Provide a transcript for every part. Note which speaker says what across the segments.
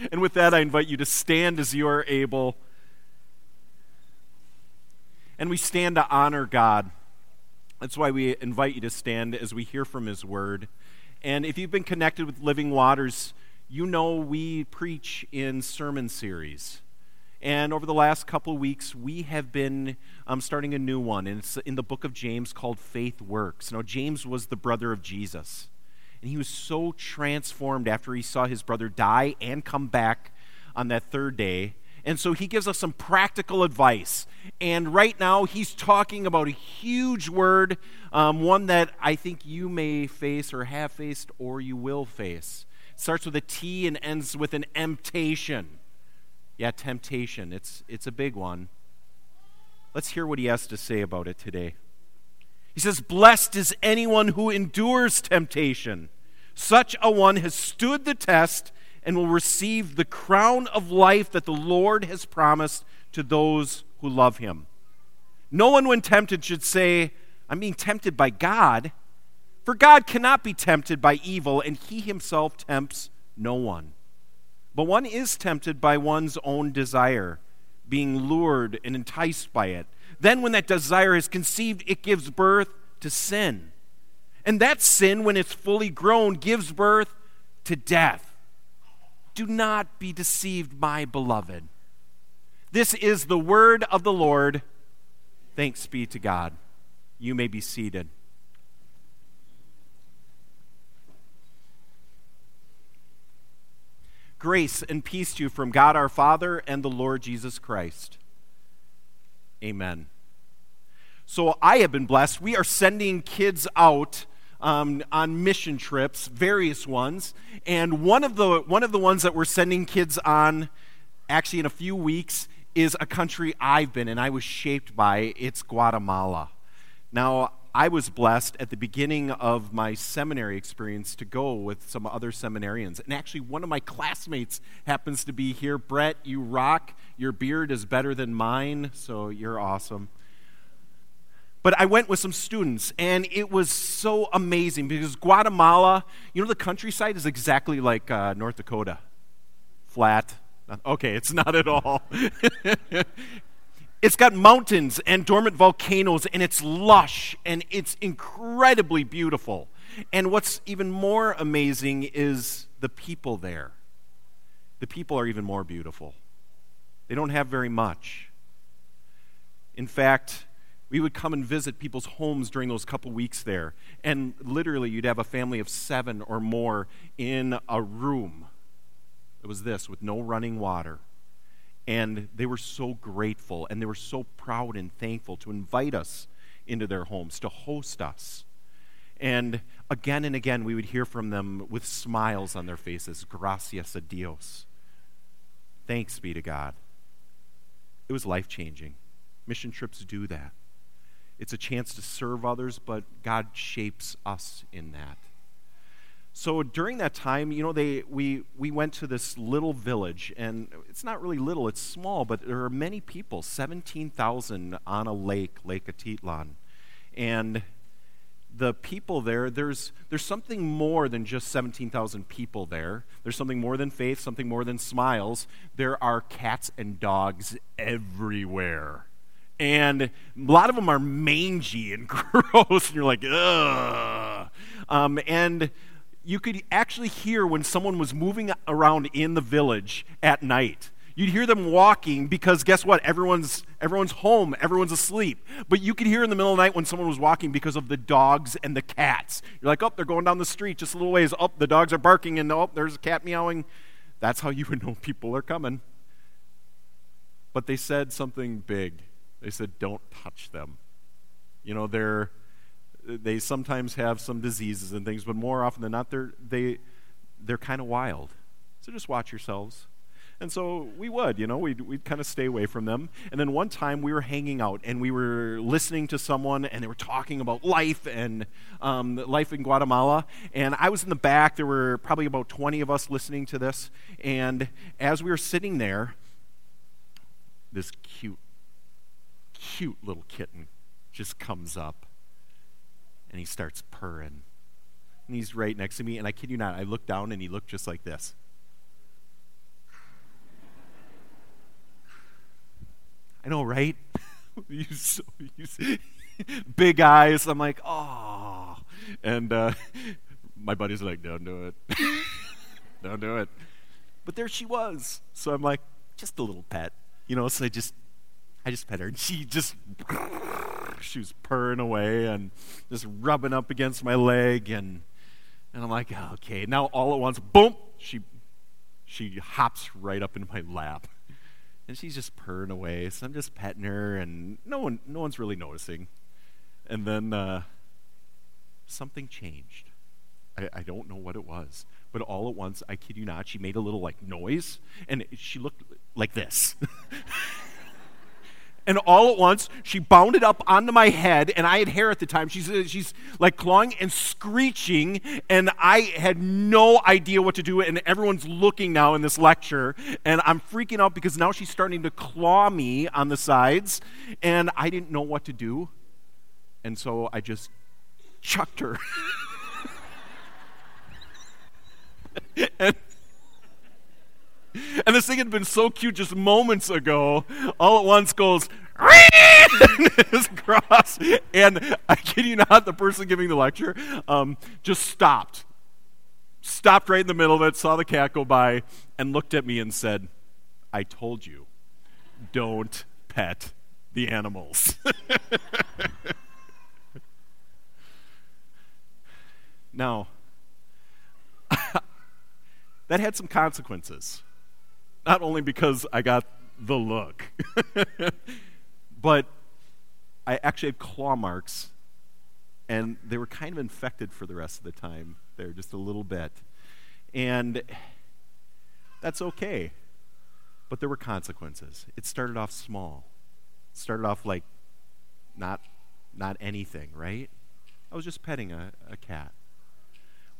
Speaker 1: And with that, I invite you to stand as you are able. And we stand to honor God. That's why we invite you to stand as we hear from His Word. And if you've been connected with Living Waters, you know we preach in sermon series. And over the last couple of weeks, we have been um, starting a new one. And it's in the book of James called Faith Works. Now, James was the brother of Jesus. And he was so transformed after he saw his brother die and come back on that third day. And so he gives us some practical advice. And right now, he's talking about a huge word, um, one that I think you may face or have faced or you will face. It starts with a T and ends with an temptation. Yeah, temptation. It's, it's a big one. Let's hear what he has to say about it today. He says, Blessed is anyone who endures temptation. Such a one has stood the test and will receive the crown of life that the Lord has promised to those who love him. No one, when tempted, should say, I'm being tempted by God. For God cannot be tempted by evil, and he himself tempts no one. But one is tempted by one's own desire, being lured and enticed by it. Then, when that desire is conceived, it gives birth to sin. And that sin, when it's fully grown, gives birth to death. Do not be deceived, my beloved. This is the word of the Lord. Thanks be to God. You may be seated. Grace and peace to you from God our Father and the Lord Jesus Christ. Amen. So I have been blessed. We are sending kids out um, on mission trips, various ones, and one of the one of the ones that we're sending kids on, actually in a few weeks, is a country I've been and I was shaped by. It's Guatemala. Now I was blessed at the beginning of my seminary experience to go with some other seminarians. And actually, one of my classmates happens to be here. Brett, you rock. Your beard is better than mine, so you're awesome. But I went with some students, and it was so amazing because Guatemala, you know, the countryside is exactly like uh, North Dakota flat. Okay, it's not at all. it's got mountains and dormant volcanoes, and it's lush and it's incredibly beautiful. And what's even more amazing is the people there. The people are even more beautiful. They don't have very much. In fact, we would come and visit people's homes during those couple weeks there. And literally, you'd have a family of seven or more in a room. It was this with no running water. And they were so grateful and they were so proud and thankful to invite us into their homes, to host us. And again and again, we would hear from them with smiles on their faces Gracias a Dios. Thanks be to God. It was life changing. Mission trips do that. It's a chance to serve others, but God shapes us in that. So during that time, you know, they, we, we went to this little village, and it's not really little, it's small, but there are many people 17,000 on a lake, Lake Atitlan. And the people there, there's, there's something more than just 17,000 people there. There's something more than faith, something more than smiles. There are cats and dogs everywhere and a lot of them are mangy and gross, and you're like, ugh. Um, and you could actually hear when someone was moving around in the village at night. You'd hear them walking because guess what? Everyone's everyone's home, everyone's asleep. But you could hear in the middle of the night when someone was walking because of the dogs and the cats. You're like, oh, they're going down the street just a little ways. Oh, the dogs are barking, and oh, there's a cat meowing. That's how you would know people are coming. But they said something big. They said, don't touch them. You know, they're, they sometimes have some diseases and things, but more often than not, they're, they, they're kind of wild. So just watch yourselves. And so we would, you know, we'd, we'd kind of stay away from them. And then one time we were hanging out and we were listening to someone and they were talking about life and um, life in Guatemala. And I was in the back. There were probably about 20 of us listening to this. And as we were sitting there, this cute cute little kitten just comes up he starts purring. And he's right next to me, and I kid you not, I look down and he looked just like this. I know, right? you so, you big eyes. I'm like, oh. And uh, my buddy's like, don't do it. don't do it. But there she was. So I'm like, just a little pet. You know, so I just, I just pet her. And she just she was purring away and just rubbing up against my leg and and I'm like, okay. Now all at once, boom, she she hops right up into my lap. And she's just purring away. So I'm just petting her and no one no one's really noticing. And then uh, something changed. I, I don't know what it was. But all at once, I kid you not, she made a little like noise and she looked like this. and all at once she bounded up onto my head and i had hair at the time she's, uh, she's like clawing and screeching and i had no idea what to do and everyone's looking now in this lecture and i'm freaking out because now she's starting to claw me on the sides and i didn't know what to do and so I just chucked her. and, and this thing had been so cute just moments ago. All at once goes, cross. And I kid you not, the person giving the lecture um, just stopped. Stopped right in the middle of it, saw the cat go by, and looked at me and said, I told you, don't pet the animals. Now, that had some consequences. Not only because I got the look, but I actually had claw marks, and they were kind of infected for the rest of the time there, just a little bit. And that's okay. But there were consequences. It started off small. It started off like not not anything, right? I was just petting a, a cat.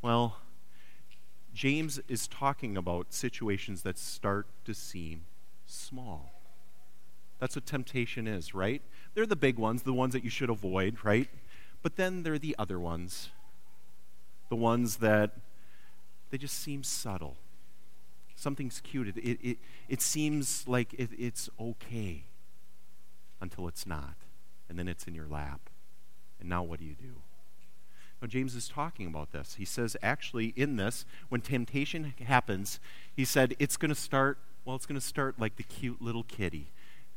Speaker 1: Well, James is talking about situations that start to seem small. That's what temptation is, right? They're the big ones, the ones that you should avoid, right? But then there are the other ones, the ones that they just seem subtle. Something's cute. It, it, it, it seems like it, it's okay until it's not. And then it's in your lap. And now what do you do? Now, James is talking about this. He says, actually, in this, when temptation happens, he said it's going to start, well, it's going to start like the cute little kitty.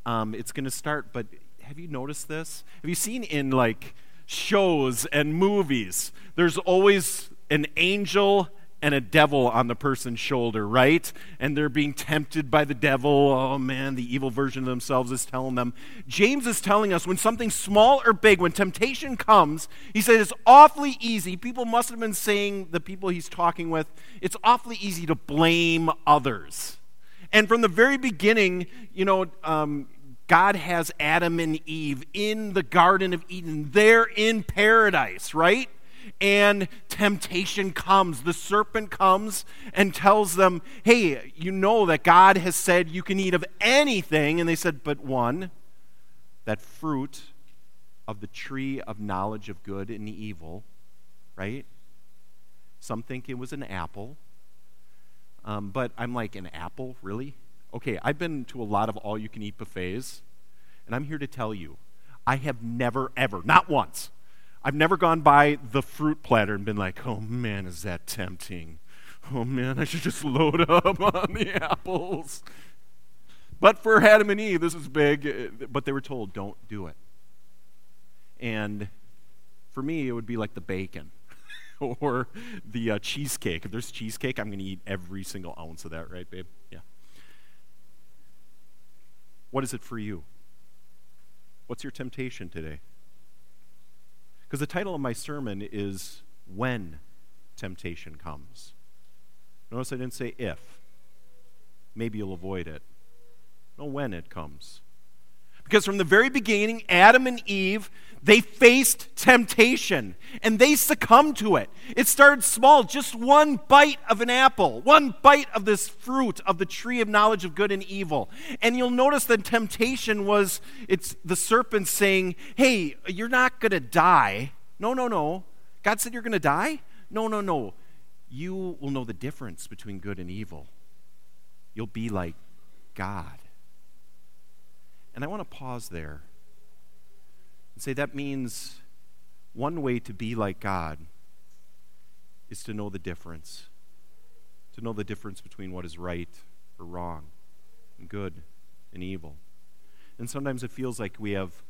Speaker 1: Um, it's going to start, but have you noticed this? Have you seen in like shows and movies, there's always an angel and a devil on the person's shoulder, right? And they're being tempted by the devil. Oh man, the evil version of themselves is telling them. James is telling us when something small or big, when temptation comes, he says it's awfully easy. People must have been saying, the people he's talking with, it's awfully easy to blame others. And from the very beginning, you know, um, God has Adam and Eve in the Garden of Eden. They're in paradise, right? And temptation comes. The serpent comes and tells them, Hey, you know that God has said you can eat of anything. And they said, But one, that fruit of the tree of knowledge of good and evil, right? Some think it was an apple. Um, but I'm like, an apple? Really? Okay, I've been to a lot of all you can eat buffets, and I'm here to tell you, I have never, ever, not once, I've never gone by the fruit platter and been like, oh man, is that tempting? Oh man, I should just load up on the apples. But for Adam and Eve, this is big, but they were told, don't do it. And for me, it would be like the bacon or the uh, cheesecake. If there's cheesecake, I'm going to eat every single ounce of that, right, babe? Yeah. What is it for you? What's your temptation today? Because the title of my sermon is When Temptation Comes. Notice I didn't say if. Maybe you'll avoid it. No, when it comes. Because from the very beginning, Adam and Eve, they faced temptation and they succumbed to it. It started small, just one bite of an apple, one bite of this fruit of the tree of knowledge of good and evil. And you'll notice that temptation was it's the serpent saying, Hey, you're not going to die. No, no, no. God said you're going to die? No, no, no. You will know the difference between good and evil. You'll be like God. And I want to pause there and say that means one way to be like God is to know the difference, to know the difference between what is right or wrong, and good and evil. And sometimes it feels like we have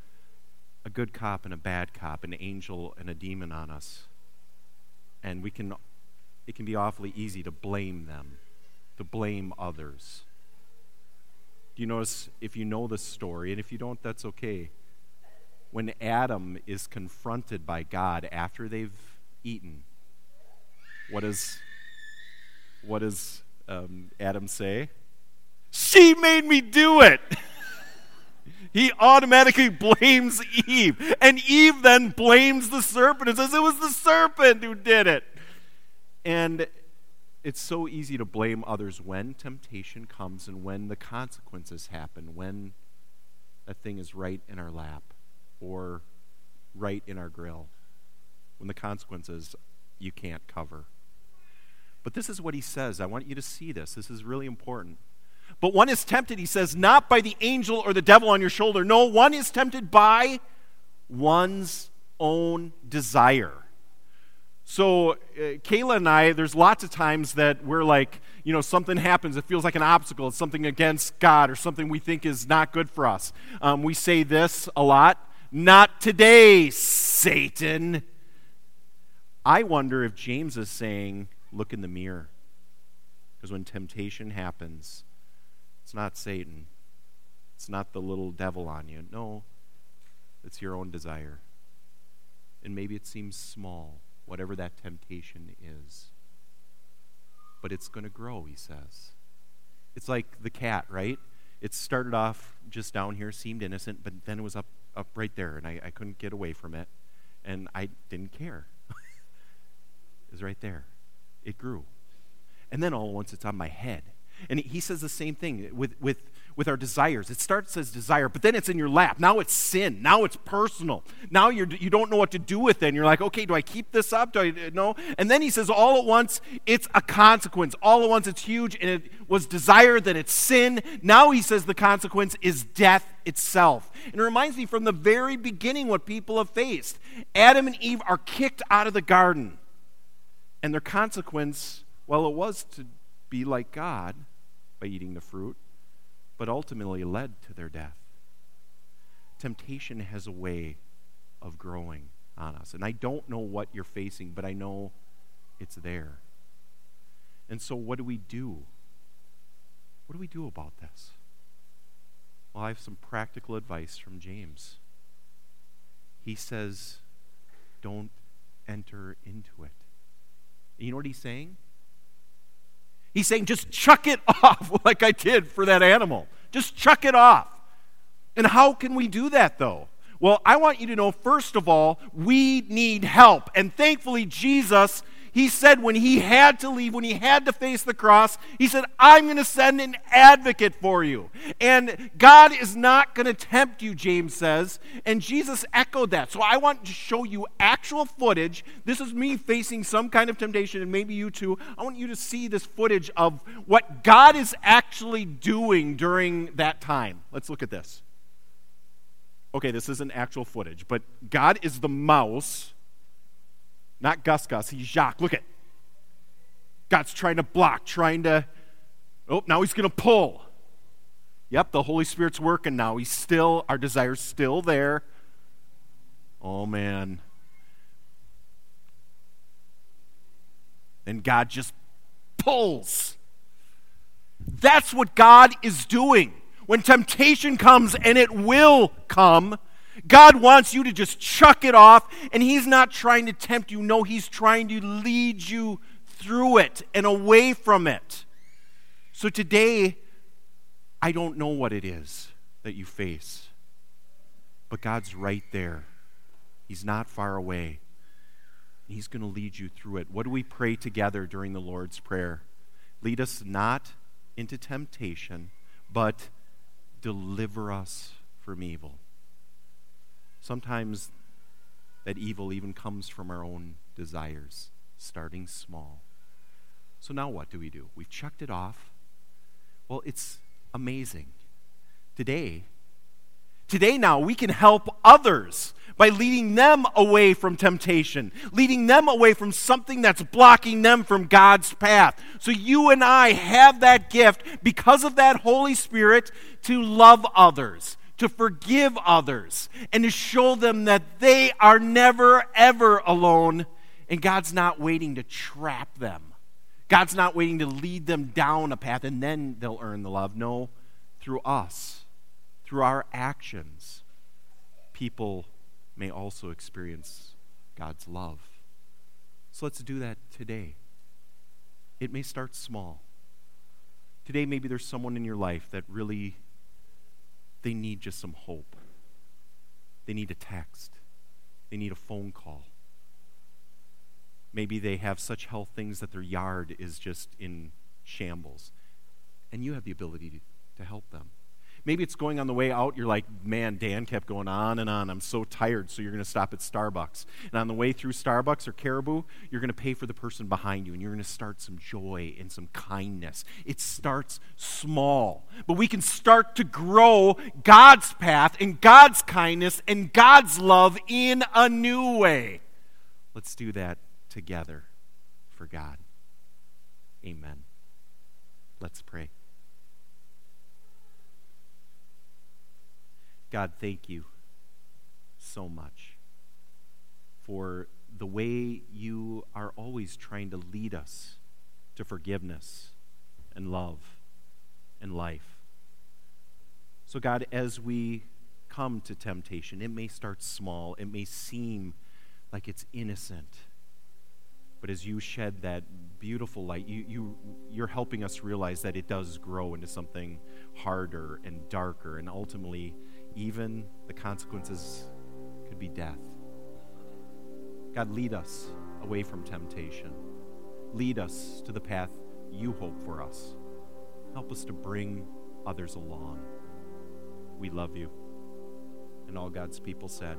Speaker 1: a good cop and a bad cop, an angel and a demon on us. And we can it can be awfully easy to blame them, to blame others. Do you notice if you know the story, and if you don't, that's okay. When Adam is confronted by God after they've eaten, what does what does um, Adam say? She made me do it. he automatically blames Eve. And Eve then blames the serpent and says, It was the serpent who did it. And it's so easy to blame others when temptation comes and when the consequences happen, when that thing is right in our lap or right in our grill, when the consequences you can't cover. But this is what he says. I want you to see this. This is really important. But one is tempted, he says, not by the angel or the devil on your shoulder. No, one is tempted by one's own desire. So, uh, Kayla and I, there's lots of times that we're like, you know, something happens, it feels like an obstacle, it's something against God or something we think is not good for us. Um, we say this a lot Not today, Satan. I wonder if James is saying, look in the mirror. Because when temptation happens, it's not Satan, it's not the little devil on you. No, it's your own desire. And maybe it seems small, whatever that temptation is. But it's going to grow, he says. It's like the cat, right? It started off just down here, seemed innocent, but then it was up, up right there, and I, I couldn't get away from it. And I didn't care. it was right there it grew. And then all at once it's on my head. And he says the same thing with, with, with our desires. It starts as desire, but then it's in your lap. Now it's sin. Now it's personal. Now you're, you don't know what to do with it. And you're like, okay, do I keep this up? Do I uh, no? And then he says, all at once, it's a consequence. All at once, it's huge, and it was desire, then it's sin. Now he says the consequence is death itself. And it reminds me from the very beginning what people have faced. Adam and Eve are kicked out of the garden. And their consequence, well, it was to be like God by eating the fruit, but ultimately led to their death. Temptation has a way of growing on us. And I don't know what you're facing, but I know it's there. And so, what do we do? What do we do about this? Well, I have some practical advice from James. He says, don't enter into it. You know what he's saying? He's saying, just chuck it off like I did for that animal. Just chuck it off. And how can we do that, though? Well, I want you to know, first of all, we need help. And thankfully, Jesus he said when he had to leave, when he had to face the cross, he said, I'm going to send an advocate for you. And God is not going to tempt you, James says. And Jesus echoed that. So I want to show you actual footage. This is me facing some kind of temptation, and maybe you too. I want you to see this footage of what God is actually doing during that time. Let's look at this. Okay, this isn't actual footage, but God is the mouse not Gus Gus, he's Jaq. Look at. God's trying to block, trying to. Oh, now he's going to pull. Yep, the Holy Spirit's working now. He's still, our desire's still there. Oh, man. And God just pulls. That's what God is doing. When temptation comes, and it will come, God wants you to just chuck it off, and He's not trying to tempt you. No, He's trying to lead you through it and away from it. So today, I don't know what it is that you face, but God's right there. He's not far away. He's going to lead you through it. What do we pray together during the Lord's Prayer? Lead us not into temptation, but deliver us from evil. Sometimes that evil even comes from our own desires, starting small. So now what do we do? We've chucked it off. Well, it's amazing. Today, Today, now, we can help others by leading them away from temptation, leading them away from something that's blocking them from God's path. So, you and I have that gift because of that Holy Spirit to love others, to forgive others, and to show them that they are never, ever alone, and God's not waiting to trap them. God's not waiting to lead them down a path and then they'll earn the love. No, through us, through our actions, people may also experience God's love. So let's do that today. It may start small. Today, maybe there's someone in your life that really they need just some hope. They need a text. They need a phone call. Maybe they have such health things that their yard is just in shambles. And you have the ability to, to help them. Maybe it's going on the way out, you're like, man, Dan kept going on and on. I'm so tired, so you're going to stop at Starbucks. And on the way through Starbucks or Caribou, you're going to pay for the person behind you, and you're going to start some joy and some kindness. It starts small, but we can start to grow God's path and God's kindness and God's love in a new way. Let's do that together for God. Amen. Let's pray. God, thank you so much for the way you are always trying to lead us to forgiveness and love and life. So, God, as we come to temptation, it may start small, it may seem like it's innocent. But as you shed that beautiful light, you, you, you're helping us realize that it does grow into something harder and darker and ultimately even the consequences could be death. God, lead us away from temptation. Lead us to the path you hope for us. Help us to bring others along. We love you. And all God's people said,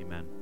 Speaker 1: Amen.